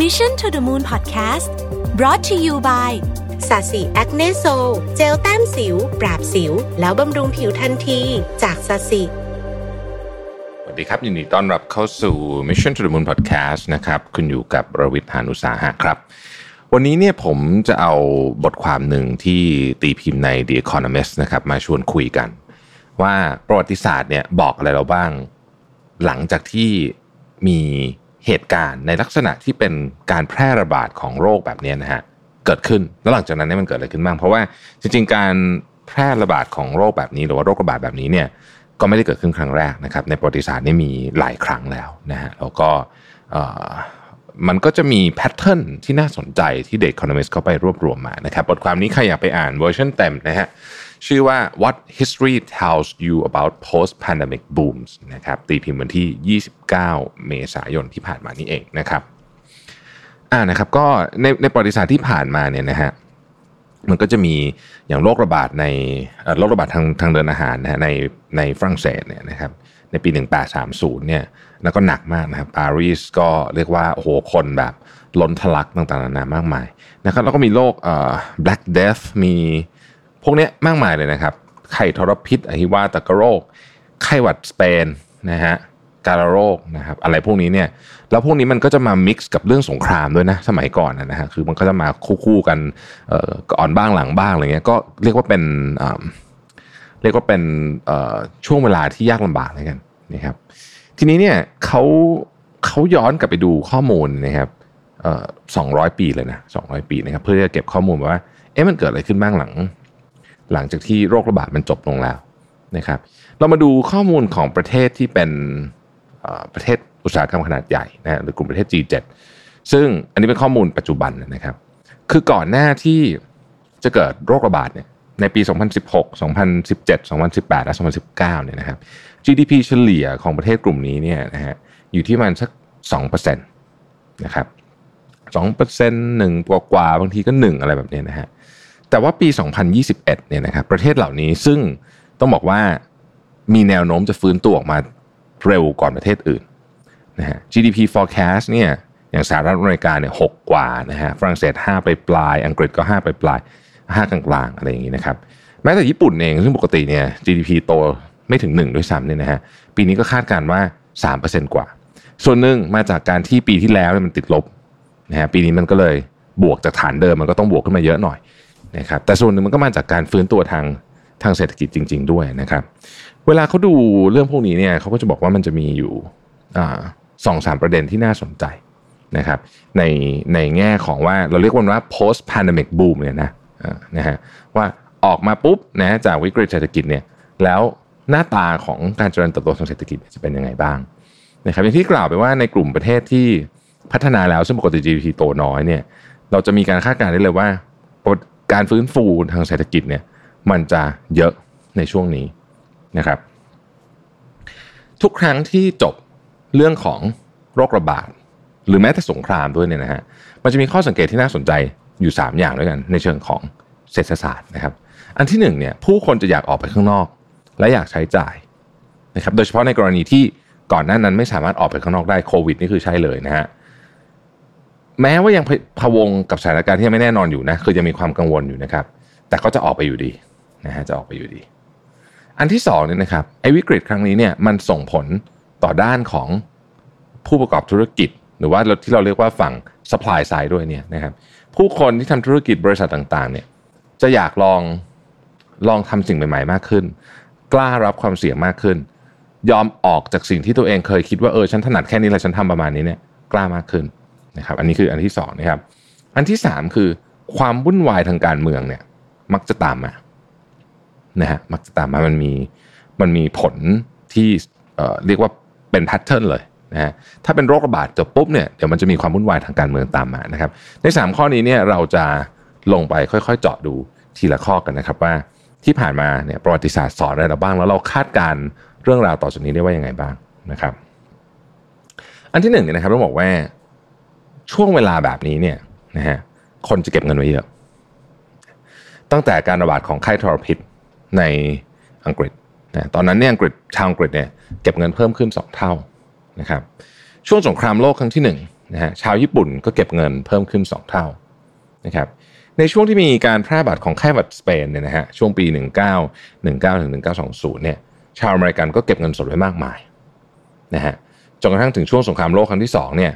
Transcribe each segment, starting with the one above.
Mission to the Moon Podcast brought to you by SASI Acne Sol เจลแต้มสิว ปราบสิว แล้วบำรุงผิวทันที จาก SASI สวัสดีครับ ยินดีต้อนรับเข้าสู่ Mission to the Moon Podcast นะครับ คุณอยู่กับรวิศ หาญอุตสาหะครับ วันนี้เนี่ยผมจะเอาบทความหนึ่งที่ตีพิมพ์ใน The Economist นะครับมาชวนคุยกัน ว่าประวัติศาสตร์เนี่ยบอกอะไรเราบ้าง หลังจากที่มี เหตุการณ์ในลักษณะที่เป็นการแพร่ระบาดของโรคแบบนี้นะฮะเกิดขึ้นแล้วหลังจากนั้นเนี่ยมันเกิดอะไรขึ้นบ้างเพราะว่าจริง ๆ การแพร่ระบาดของโรคแบบนี้ หรือว่าโรคระบาดแบบนี้เนี่ยก็ไม่ได้เกิดขึ้นครั้งแรกนะครับ ในประวัติศาสตร์นี่มีหลายครั้งแล้วนะฮะแล้วก็มันก็จะมี pattern ที่น่าสนใจที่เด็ก Economist เขาไปรวบรวมมานะครับบทความนี้ใครอยากไปอ่านเวอร์ชันเต็มนะฮะ ชื่อว่า What History Tells You About Post-Pandemic Booms นะครับตีพิมพ์วันที่ 29 เมษายนที่ผ่านมานี่เองนะครับอ่านะครับก็ในในประวัติศาสตร์ที่ผ่านมาเนี่ยนะฮะมันก็จะมีอย่างโรคระบาดในโรคระบาดทางทางเดินอาหารนะฮะในในฝรั่งเศสเนี่ยนะครับในปี 1830เนี่ยแล้วก็หนักมากนะครับปารีสก็เรียกว่าโอ้โหคนแบบล้นทะลักต่างๆนานามากมายนะครับแล้วก็มีโรคเอ่อ black death มี พวกนี้มากมายเลยนะครับ ไข้ทรพิษอหิวาตกโรค ไข้หวัดสเปนนะฮะการโรคนะครับอะไรพวกนี้เนี่ยแล้วพวกนี้มันก็จะมา mix กับเรื่องสงครามด้วยนะสมัยก่อนนะฮะคือมันก็จะมาคู่ๆกันเอ่อก่อนบ้างหลังบ้างอะไรเงี้ยก็เรียกว่าเป็นเรียกว่าเป็นช่วงเวลาที่ยากลำบากเลยกันนะครับทีนี้เนี่ยเขาเขาย้อนกลับไปดูข้อมูลนะครับสองร้อยปีเลยนะสองร้อยปีนะครับเพื่อจะเก็บข้อมูลว่าเอ๊ะมันเกิดอะไรขึ้นบ้างหลัง หลังจากที่โรคระบาดมันจบลงแล้วนะครับ เรามาดูข้อมูลของประเทศที่เป็นประเทศอุตสาหกรรมขนาดใหญ่นะหรือกลุ่มประเทศ G7 ซึ่งอันนี้เป็นข้อมูลปัจจุบันนะครับ คือก่อนหน้าที่จะเกิดโรคระบาดเนี่ยในปี 2016 2017 2018 และ 2019 เนี่ยนะครับ GDP เฉลี่ยของประเทศกลุ่มนี้เนี่ยนะฮะอยู่ที่มันสัก 2%นะครับ2%หนึ่งกว่ากว่าบางทีก็ 1 อะไรแบบนี้นะฮะ แต่ว่าปี 2021เนี่ยนะครับประเทศเหล่านี้ซึ่งต้องบอกว่ามีแนวโน้มจะฟื้นตัวออกมาเร็วก่อนประเทศอื่นนะฮะ GDP forecast เนี่ยอย่างสหรัฐอเมริกาเนี่ยหกกว่านะฮะฝรั่งเศส5ไปปลาย อังกฤษก็ 5 ไปปลาย 5 กลางๆ อะไรอย่างนี้นะครับแม้แต่ญี่ปุ่นเองซึ่งปกติเนี่ย GDP โตไม่ถึง 1 ด้วยซ้ำเนี่ยนะฮะปีนี้ก็คาดการณ์ว่า 3%กว่า ส่วนหนึ่งมาจากการที่ปีที่แล้วมันติดลบนะฮะปีนี้มันก็เลยบวกจากฐานเดิมมันก็ต้องบวกขึ้นมาเยอะหน่อย นะครับแต่ส่วนหนึ่งมันก็มาจากการฟื้นตัวทางทางเศรษฐกิจจริง ๆ ด้วยนะครับ เวลาเขาดูเรื่องพวกนี้เนี่ยเขาก็จะบอกว่ามันจะมีอยู่สองสามประเด็นที่น่าสนใจนะครับ ในในแง่ของว่าเราเรียกว่า post pandemic boom เนี่ยนะนะฮะว่าออกมาปุ๊บนะจากวิกฤตเศรษฐกิจเนี่ยแล้วหน้าตาของการเจริญเติบโตทางเศรษฐกิจจะเป็นยังไงบ้างนะครับอย่างที่กล่าวไปว่าในกลุ่มประเทศที่พัฒนาแล้วซึ่งปกติ GDP โตน้อยเนี่ยเราจะมีการคาดการณ์ได้เลยว่า การฟื้นฟูทางเศรษฐกิจเนี่ยมันจะเยอะในช่วงนี้นะครับ ทุกครั้งที่จบเรื่องของโรคระบาด หรือแม้แต่สงครามด้วยเนี่ยนะฮะมันจะมีข้อสังเกตที่น่าสนใจอยู่ 3 อย่างด้วยกัน ในเชิงของเศรษฐศาสตร์นะครับ อันที่หนึ่งเนี่ยผู้คนจะอยากออกไปข้างนอก และอยากใช้จ่ายนะครับโดยเฉพาะในกรณีที่ก่อนหน้านั้นไม่สามารถออกไปข้างนอกได้โควิดนี่คือใช่เลยนะฮะ แม้ว่ายังพะวงกับสถานการณ์ที่ยังไม่แน่นอนอยู่นะคือยังมีความกังวลอยู่นะครับ แต่ก็จะออกไปอยู่ดีนะฮะจะออกไปอยู่ดี อันที่สองเนี่ยนะครับไอ้วิกฤตครั้งนี้เนี่ยมันส่งผลต่อด้านของผู้ประกอบธุรกิจ หรือว่าที่เราเรียกว่าฝั่ง supply side ด้วยเนี่ยนะครับผู้คนที่ทำธุรกิจบริษัทต่างๆ เนี่ย จะอยากลองลองทำสิ่งใหม่ ๆ มากขึ้น กล้ารับความเสี่ยงมากขึ้น ยอมออกจากสิ่งที่ตัวเองเคยคิดว่าเออฉันถนัดแค่นี้แหละฉันทำประมาณนี้เนี่ยกล้ามากขึ้น นะครับอันนี้คืออันที่สองนะครับอันที่สามคือความวุ่นวายทางการเมืองเนี่ยมักจะตามมานะฮะมักจะตามมามันมีมันมีผลที่เอ่อเรียกว่าเป็นแพทเทิร์นเลยนะฮะถ้าเป็นโรคระบาดจบปุ๊บเนี่ยเดี๋ยวมันจะมีความวุ่นวายทางการเมืองตามมานะครับ ในสามข้อนี้เนี่ยเราจะลงไปค่อยๆ เจาะดูทีละข้อกันนะครับว่าที่ผ่านมาเนี่ยประวัติศาสตร์สอนอะไรเราบ้าง แล้วเราคาดการเรื่องราวต่อจากนี้ได้ว่ายังไงบ้างนะครับ อันที่หนึ่งเนี่ยนะครับต้องบอกว่า ช่วงเวลาแบบนี้เนี่ยนะฮะคนจะเก็บเงินไว้เยอะ ตั้งแต่การระบาดของไข้ทรพิษในอังกฤษนะตอนนั้นเนี่ยอังกฤษชาวอังกฤษเนี่ยเก็บเงินเพิ่มขึ้น 2 เท่านะครับช่วงสงครามโลกครั้งที่1นนะฮะชาวญี่ปุ่นก็เก็บเงินเพิ่มขึ้น 2 เท่านะครับในช่วงที่มีการแพร่ระบาดของไข้หวัดสเปนเนี่ยนะฮะช่วงปี 1919ถึง1920เนี่ยชาวอเมริกันก็เก็บเงินสดไว้มากมายนะฮะจนกระทั่งถึงช่วงสงครามโลกครั้งที่2เนี่ย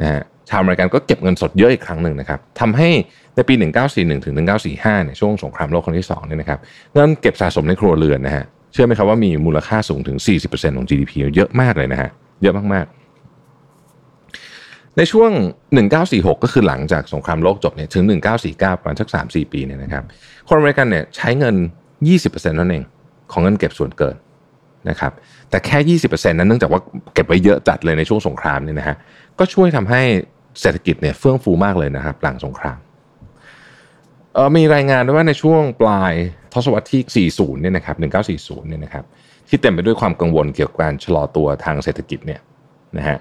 นะฮะชาวอเมริกันก็เก็บเงินสดเยอะอีกครั้งหนึ่งนะครับทำให้ในปี 1941 ถึง 1945 เนี่ยช่วงสงครามโลกครั้งที่2เนี่ยนะครับเงินเก็บสะสมในครัวเรือนนะฮะเชื่อไหมครับว่ามีมูลค่าสูงถึง 40%ของ GDP เยอะมากเลยนะฮะเยอะมากๆ ในช่วง 1946 ก็คือหลังจากสงครามโลกจบเนี่ยถึง 1949 ประมาณสัก 3-4 ปีเนี่ยนะครับคนอเมริกันเนี่ยใช้เงิน 20%นั่นเองของเงินเก็บส่วนเกิน นะครับแต่แค่ 20%นั้นเนื่องจากว่าเก็บไว้เยอะจัดเลยในช่วงสงครามเนี่ยนะฮะก็ช่วยทำให้เศรษฐกิจเนี่ยเฟื่องฟูมากเลยนะครับหลังสงครามเออมีรายงานด้วยว่าในช่วงปลายทศวรรษที่ 40 เนี่ยนะครับ 1940 เนี่ยนะครับที่เต็มไปด้วยความกังวลเกี่ยวกับการชะลอตัวทางเศรษฐกิจเนี่ยนะฮะ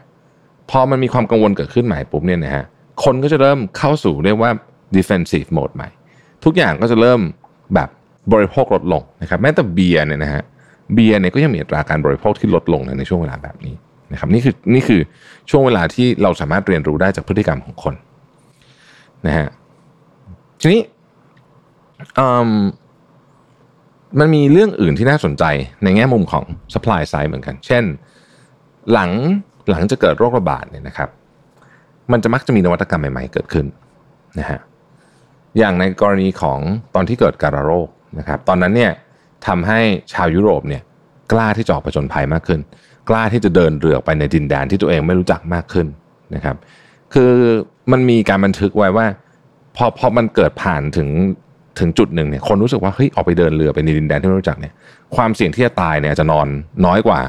พอมันมีความกังวลเกิดขึ้นใหม่ปุ๊บเนี่ยนะฮะคนก็จะเริ่มเข้าสู่เรียกว่า defensive mode ใหม่ ทุกอย่างก็จะเริ่มแบบบริโภคลดลงนะครับแม้แต่เบียร์เนี่ยนะฮะ เบียร์เนี่ยก็ยังมีอัตราการบริโภคที่ลดลงในช่วงเวลาแบบนี้นะครับนี่คือนี่คือช่วงเวลาที่เราสามารถเรียนรู้ได้จากพฤติกรรมของคนนะฮะทีนี้มันมีเรื่องอื่นที่น่าสนใจในแง่มุมของ supply side เหมือนกัน เช่น หลังหลังจะเกิดโรคระบาดเนี่ยนะครับ มันจะมักจะมีนวัตกรรมใหม่ๆเกิดขึ้นนะฮะอย่างในกรณีของตอนที่เกิดการโรคนะครับ ตอนนั้นเนี่ย ทำให้ชาวยุโรปเนี่ยกล้าที่จะออกผจญภัยมากขึ้น กล้าที่จะเดินเรือไปในดินแดนที่ตัวเองไม่รู้จักมากขึ้นนะครับ คือมันมีการบันทึกไว้ว่า พอพอมันเกิดผ่านถึงถึงจุดหนึ่งเนี่ยคนรู้สึกว่าเฮ้ยออกไปเดินเรือไปในดินแดนที่ไม่รู้จักเนี่ยความเสี่ยงที่จะตายเนี่ยแน่นอนน้อยกว่า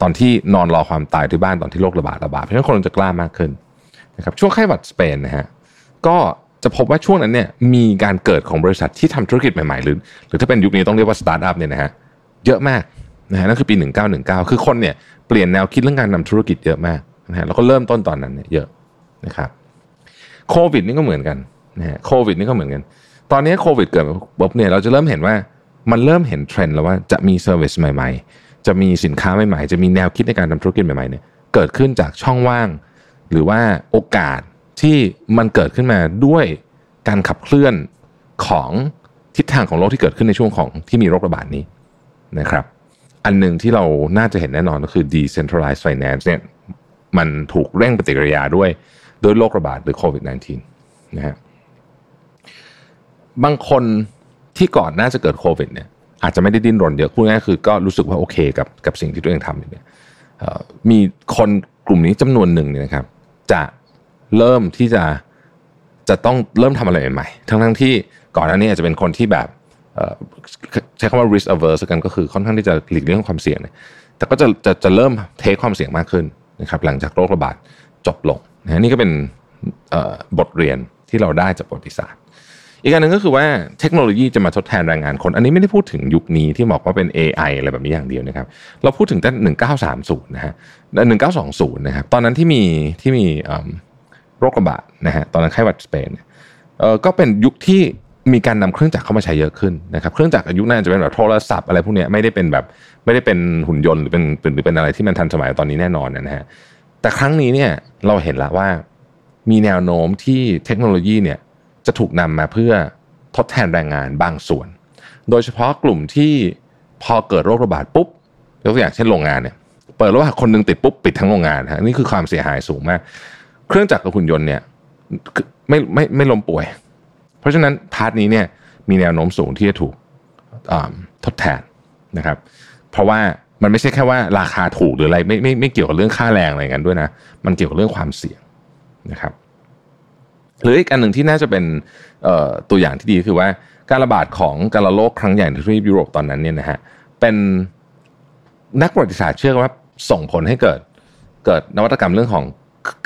ตอนที่นอนรอความตายที่บ้านตอนที่โรคระบาดระบาดเพราะฉะนั้นคนจะกล้ามากขึ้นนะครับช่วงไข้หวัดสเปนนะฮะก็ จะพบว่าช่วงนั้นเนี่ยมีการเกิดของบริษัทที่ทำธุรกิจใหม่ๆ หรือ หรือถ้าเป็นยุคนี้ต้องเรียกว่าสตาร์ทอัพเนี่ยนะฮะเยอะมากนะฮะนั่นคือปี 1919 คือคนเนี่ยเปลี่ยนแนวคิดเรื่องการทำธุรกิจเยอะมากนะฮะแล้วก็เริ่มต้นตอนนั้นเนี่ยเยอะนะครับโควิดนี่ก็เหมือนกันนะฮะโควิดนี่ก็เหมือนกัน ตอนนี้โควิดเกิดปุ๊บเนี่ยเราจะเริ่มเห็นว่ามันเริ่มเห็นเทรนด์แล้วว่าจะมี service ใหม่ๆ จะมีสินค้าใหม่ๆ จะมีแนวคิดในการทำธุรกิจใหม่ๆเนี่ยเกิดขึ้นจากช่องว่าง หรือว่าโอกาส ที่มันเกิดขึ้นมาด้วยการขับเคลื่อนของทิศทางของโลกที่เกิดขึ้นในช่วงของที่มีโรคระบาดนี้นะครับ อันหนึ่งที่เราน่าจะเห็นแน่นอนก็คือ decentralized finance เนี่ยมันถูกเร่งปฏิกิริยาด้วยด้วยโรคระบาดหรือโควิด -19 นะฮะบางคนที่ก่อนน่าจะเกิดโควิดเนี่ยอาจจะไม่ได้ดิ้นรนเยอะพูดง่ายคือก็รู้สึกว่าโอเคกับกับสิ่งที่ตัวเองทำเนี่ยมีคนกลุ่มนี้จำนวนหนึ่งเนี่ยนะครับ จะ เริ่มที่จะจะต้องเริ่มทำอะไรใหม่ๆ ทั้งทั้งที่ก่อนหน้านี้อาจจะเป็นคนที่แบบใช้คำว่า risk averse กันก็คือค่อนข้างที่จะหลีกเลี่ยงความเสี่ยงเนี่ยแต่ก็จะจะจะเริ่มเทคความเสี่ยงมากขึ้นนะครับหลังจากโรคระบาดจบลงนะนี่ก็เป็นบทเรียนที่เราได้จากประวัติศาสตร์ อีกอันหนึ่งก็คือว่าเทคโนโลยีจะมาทดแทนแรงงานคน อันนี้ไม่ได้พูดถึงยุคนี้ที่บอกว่าเป็น AI อะไรแบบนี้อย่างเดียวนะครับ เราพูดถึงตั้ง1930 นะฮะ1920 นะครับ ตอนนั้นที่มีที่มี โรคระบาดนะฮะตอนนั้นไข้หวัดสเปนเออก็เป็นยุคที่มีการนำเครื่องจักรเข้ามาใช้เยอะขึ้นนะครับเครื่องจักรยุคนั้นจะเป็นแบบโทรศัพท์อะไรพวกนี้ไม่ได้เป็นแบบไม่ได้เป็นหุ่นยนต์หรือเป็นหรือเป็นอะไรที่มันทันสมัยตอนนี้แน่นอนนะฮะแต่ครั้งนี้เนี่ยเราเห็นแล้วว่ามีแนวโน้มที่เทคโนโลยีเนี่ยจะถูกนำมาเพื่อทดแทนแรงงานบางส่วน โดยเฉพาะกลุ่มที่พอเกิดโรคระบาดปุ๊บยกตัวอย่างเช่นโรงงานเนี่ยเปิดแล้วว่าคนนึงติดปุ๊บปิดทั้งโรงงานฮะนี่คือความเสียหายสูงมาก เครื่องจักรกับหุ่นยนต์เนี่ยไม่ไม่ไม่ล้มป่วย เพราะฉะนั้นพาร์ทนี้เนี่ยมีแนวโน้มสูงที่จะถูกทดแทนนะครับ เพราะว่ามันไม่ใช่แค่ว่าราคาถูกหรืออะไรไม่ไม่ไม่เกี่ยวกับเรื่องค่าแรงอะไรกันด้วยนะ มันเกี่ยวกับเรื่องความเสี่ยงนะครับ หรืออีกอันหนึ่งที่น่าจะเป็นตัวอย่างที่ดีคือว่าการระบาดของการระโรคครั้งใหญ่ในทวีปยุโรปตอนนั้นเนี่ยนะฮะเป็นนักประวัติศาสตร์เชื่อว่าส่งผลให้เกิดเกิดนวัตกรรมเรื่องของ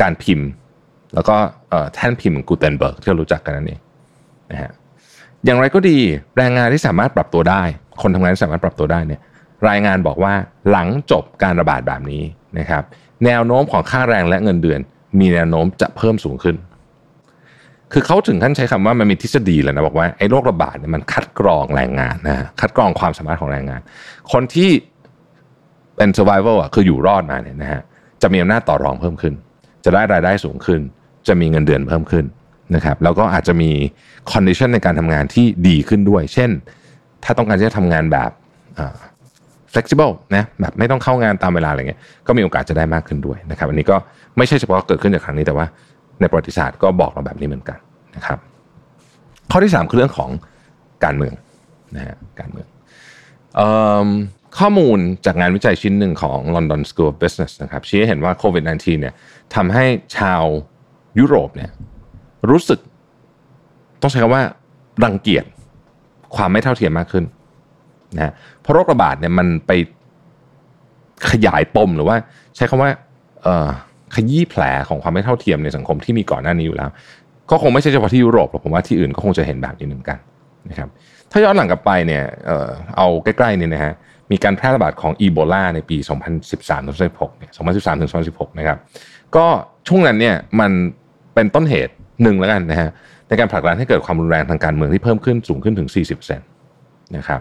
การพิมพ์ แล้วก็แท่นพิมพ์กูเทนเบิร์กที่เรารู้จักกันนั่นเองนะฮะอย่างไรก็ดีแรงงานที่สามารถปรับตัวได้ คนทำงานที่สามารถปรับตัวได้เนี่ยรายงานบอกว่าหลังจบการระบาดแบบนี้นะครับ แนวโน้มของค่าแรงและเงินเดือน มีแนวโน้มจะเพิ่มสูงขึ้น คือเขาถึงขั้นใช้คำว่ามันมีทฤษฎีเลยนะบอกว่าไอ้โรคระบาดเนี่ยมันคัดกรองแรงงานนะคัดกรองความสามารถของแรงงาน คนที่เป็น survival อะคืออยู่รอดมาเนี่ยนะฮะจะมีอำนาจต่อรองเพิ่มขึ้น จะได้รายได้สูงขึ้น จะมีเงินเดือนเพิ่มขึ้นนะครับแล้วก็อาจจะมี condition ในการทำงานที่ดีขึ้นด้วย เช่น ถ้าต้องการจะทำงานแบบ flexible นะแบบไม่ต้องเข้างานตามเวลาอะไรเงี้ยก็มีโอกาสจะได้มากขึ้นด้วยนะครับอันนี้ก็ไม่ใช่เฉพาะเกิดขึ้นจากครั้งนี้แต่ว่าในประวัติศาสตร์ก็บอกเราแบบนี้เหมือนกันนะครับ ข้อที่ 3 คือเรื่องของการเมืองนะฮะการเมือง ข้อมูลจากงานวิจัยชิ้นหนึ่งของ London School of Business นะครับชี้ให้เห็นว่าโควิด -19 เนี่ยทำให้ชาวยุโรปเนี่ยรู้สึก ต้องใช้คำว่ารังเกียจความไม่เท่าเทียมมากขึ้นนะเพราะโรคระบาดเนี่ยมันไปขยายปมหรือว่า ใช้คำว่าขยี้แผลของความไม่เท่าเทียมในสังคมที่มีก่อนหน้านี้อยู่แล้ว ก็คงไม่ใช่เฉพาะที่ยุโรปหรอกผมว่าที่อื่นก็คงจะเห็นแบบนี้เหมือนกันนะครับถ้าย้อนหลังกลับไปเนี่ยเออเอาใกล้ๆนี่นะฮะ มีการแพร่ระบาดของอีโบลาในปี 2013-2016เนี่ย2013-2016 นะครับ ก็ช่วงนั้นเนี่ยมันเป็นต้นเหตุหนึ่งแล้วกันนะฮะในการผลักดันให้เกิดความรุนแรงทางการเมืองที่เพิ่มขึ้นสูงขึ้นถึง 40%นะครับ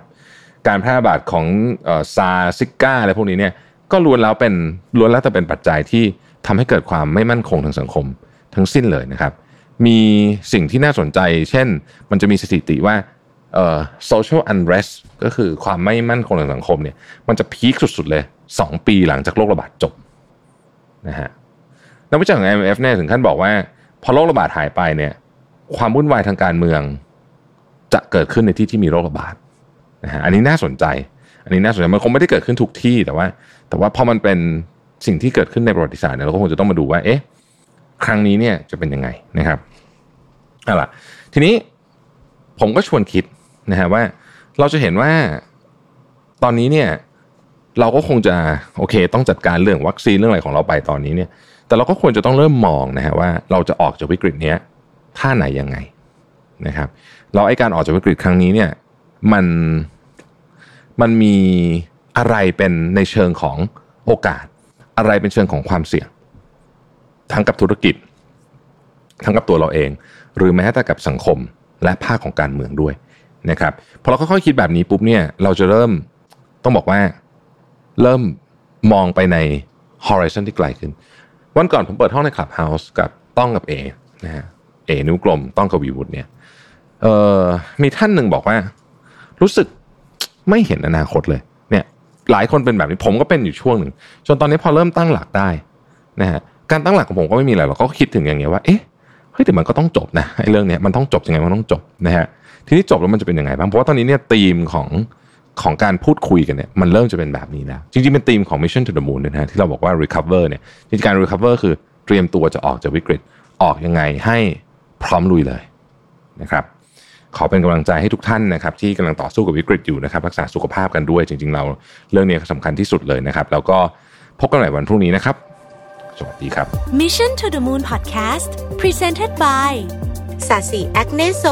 การแพร่ระบาดของซาซิก้าอะไรพวกนี้เนี่ยก็ล้วนแล้วเป็นล้วนแล้วแต่เป็นปัจจัยที่ทำให้เกิดความไม่มั่นคงทางสังคมทั้งสิ้นเลยนะครับ มีสิ่งที่น่าสนใจ เช่น มันจะมีสถิติว่า เอ่อ social unrest ก็คือความไม่มั่นคงทางสังคมเนี่ยมันจะพีคสุดๆเลย 2 ปีหลังจากโรคระบาดจบนะฮะนักวิจัยของ IMF เนี่ยถึงขั้นบอกว่า พอโรคระบาดหายไปเนี่ยความวุ่นวายทางการเมืองจะเกิดขึ้นในที่ที่มีโรคระบาดนะฮะอันนี้น่าสนใจ อันนี้น่าสนใจมันคงไม่ได้เกิดขึ้นทุกที่แต่ว่า แต่ว่าพอมันเป็นสิ่งที่เกิดขึ้นในประวัติศาสตร์เนี่ยเราก็คงจะต้องมาดูว่าเอ๊ะครั้งนี้เนี่ยจะเป็นยังไงนะครับเอาล่ะทีนี้ผมก็ชวนคิด นะฮะว่าเราจะเห็นว่าตอนนี้เนี่ยเราก็คงจะโอเค ต้องจัดการเรื่องวัคซีนเรื่องอะไรของเราไปตอนนี้เนี่ย แต่เราก็ควรจะต้องเริ่มมองนะฮะว่าเราจะออกจากวิกฤตนี้ท่าไหนยังไงนะครับ เราไอ้การออกจากวิกฤตครั้งนี้เนี่ยมันมันมีอะไรเป็นในเชิงของโอกาส อะไรเป็นเชิงของความเสี่ยง ทั้งกับธุรกิจ ทั้งกับตัวเราเอง หรือแม้แต่กับสังคมและภาคของการเมืองด้วย นะครับพอเราค่อยๆคิดแบบนี้ปุ๊บเนี่ยเราจะเริ่มต้องบอกว่า เริ่มมองไปใน horizon ที่ไกลขึ้น วันก่อนผมเปิดห้องใน Clubhouse กับต้องกับเอนะฮะเอนิ้วกลมต้องกับวีวุฒเนี่ยเอ่อมีท่านหนึ่งบอกว่า รู้สึกไม่เห็นอนาคตเลย เนี่ย หลายคนเป็นแบบนี้ผมก็เป็นอยู่ช่วงหนึ่งจนตอนนี้พอเริ่มตั้งหลักได้นะฮะการตั้งหลักของผมก็ไม่มีอะไรเราก็คิดถึงอย่างเงี้ยว่าเอ๊ะเฮ้ยแต่มันก็ต้องจบนะไอ้เรื่องเนี้ยมันต้องจบยังไงมันต้องจบนะฮะ ทีนี้จบแล้วมันจะเป็นยังไงบ้างเพราะว่าตอนนี้เนี่ยธีมของของการพูดคุยกันเนี่ยมันเริ่มจะเป็นแบบนี้แล้วจริงๆเป็นธีมของ Mission to the Moon นะฮะที่เราบอกว่า recover เนี่ยจริงๆการ recover คือเตรียมตัวจะออกจากวิกฤตออกยังไงให้พร้อมลุยเลยนะครับขอเป็นกำลังใจให้ทุกท่านนะครับที่กำลังต่อสู้กับวิกฤตอยู่นะครับรักษาสุขภาพกันด้วยจริง ๆ เราเรื่องนี้สำคัญที่สุดเลยนะครับ แล้วก็พบกันใหม่วันพรุ่งนี้นะครับ สวัสดีครับ Mission to the Moon Podcast Presented by SASI Acne Sol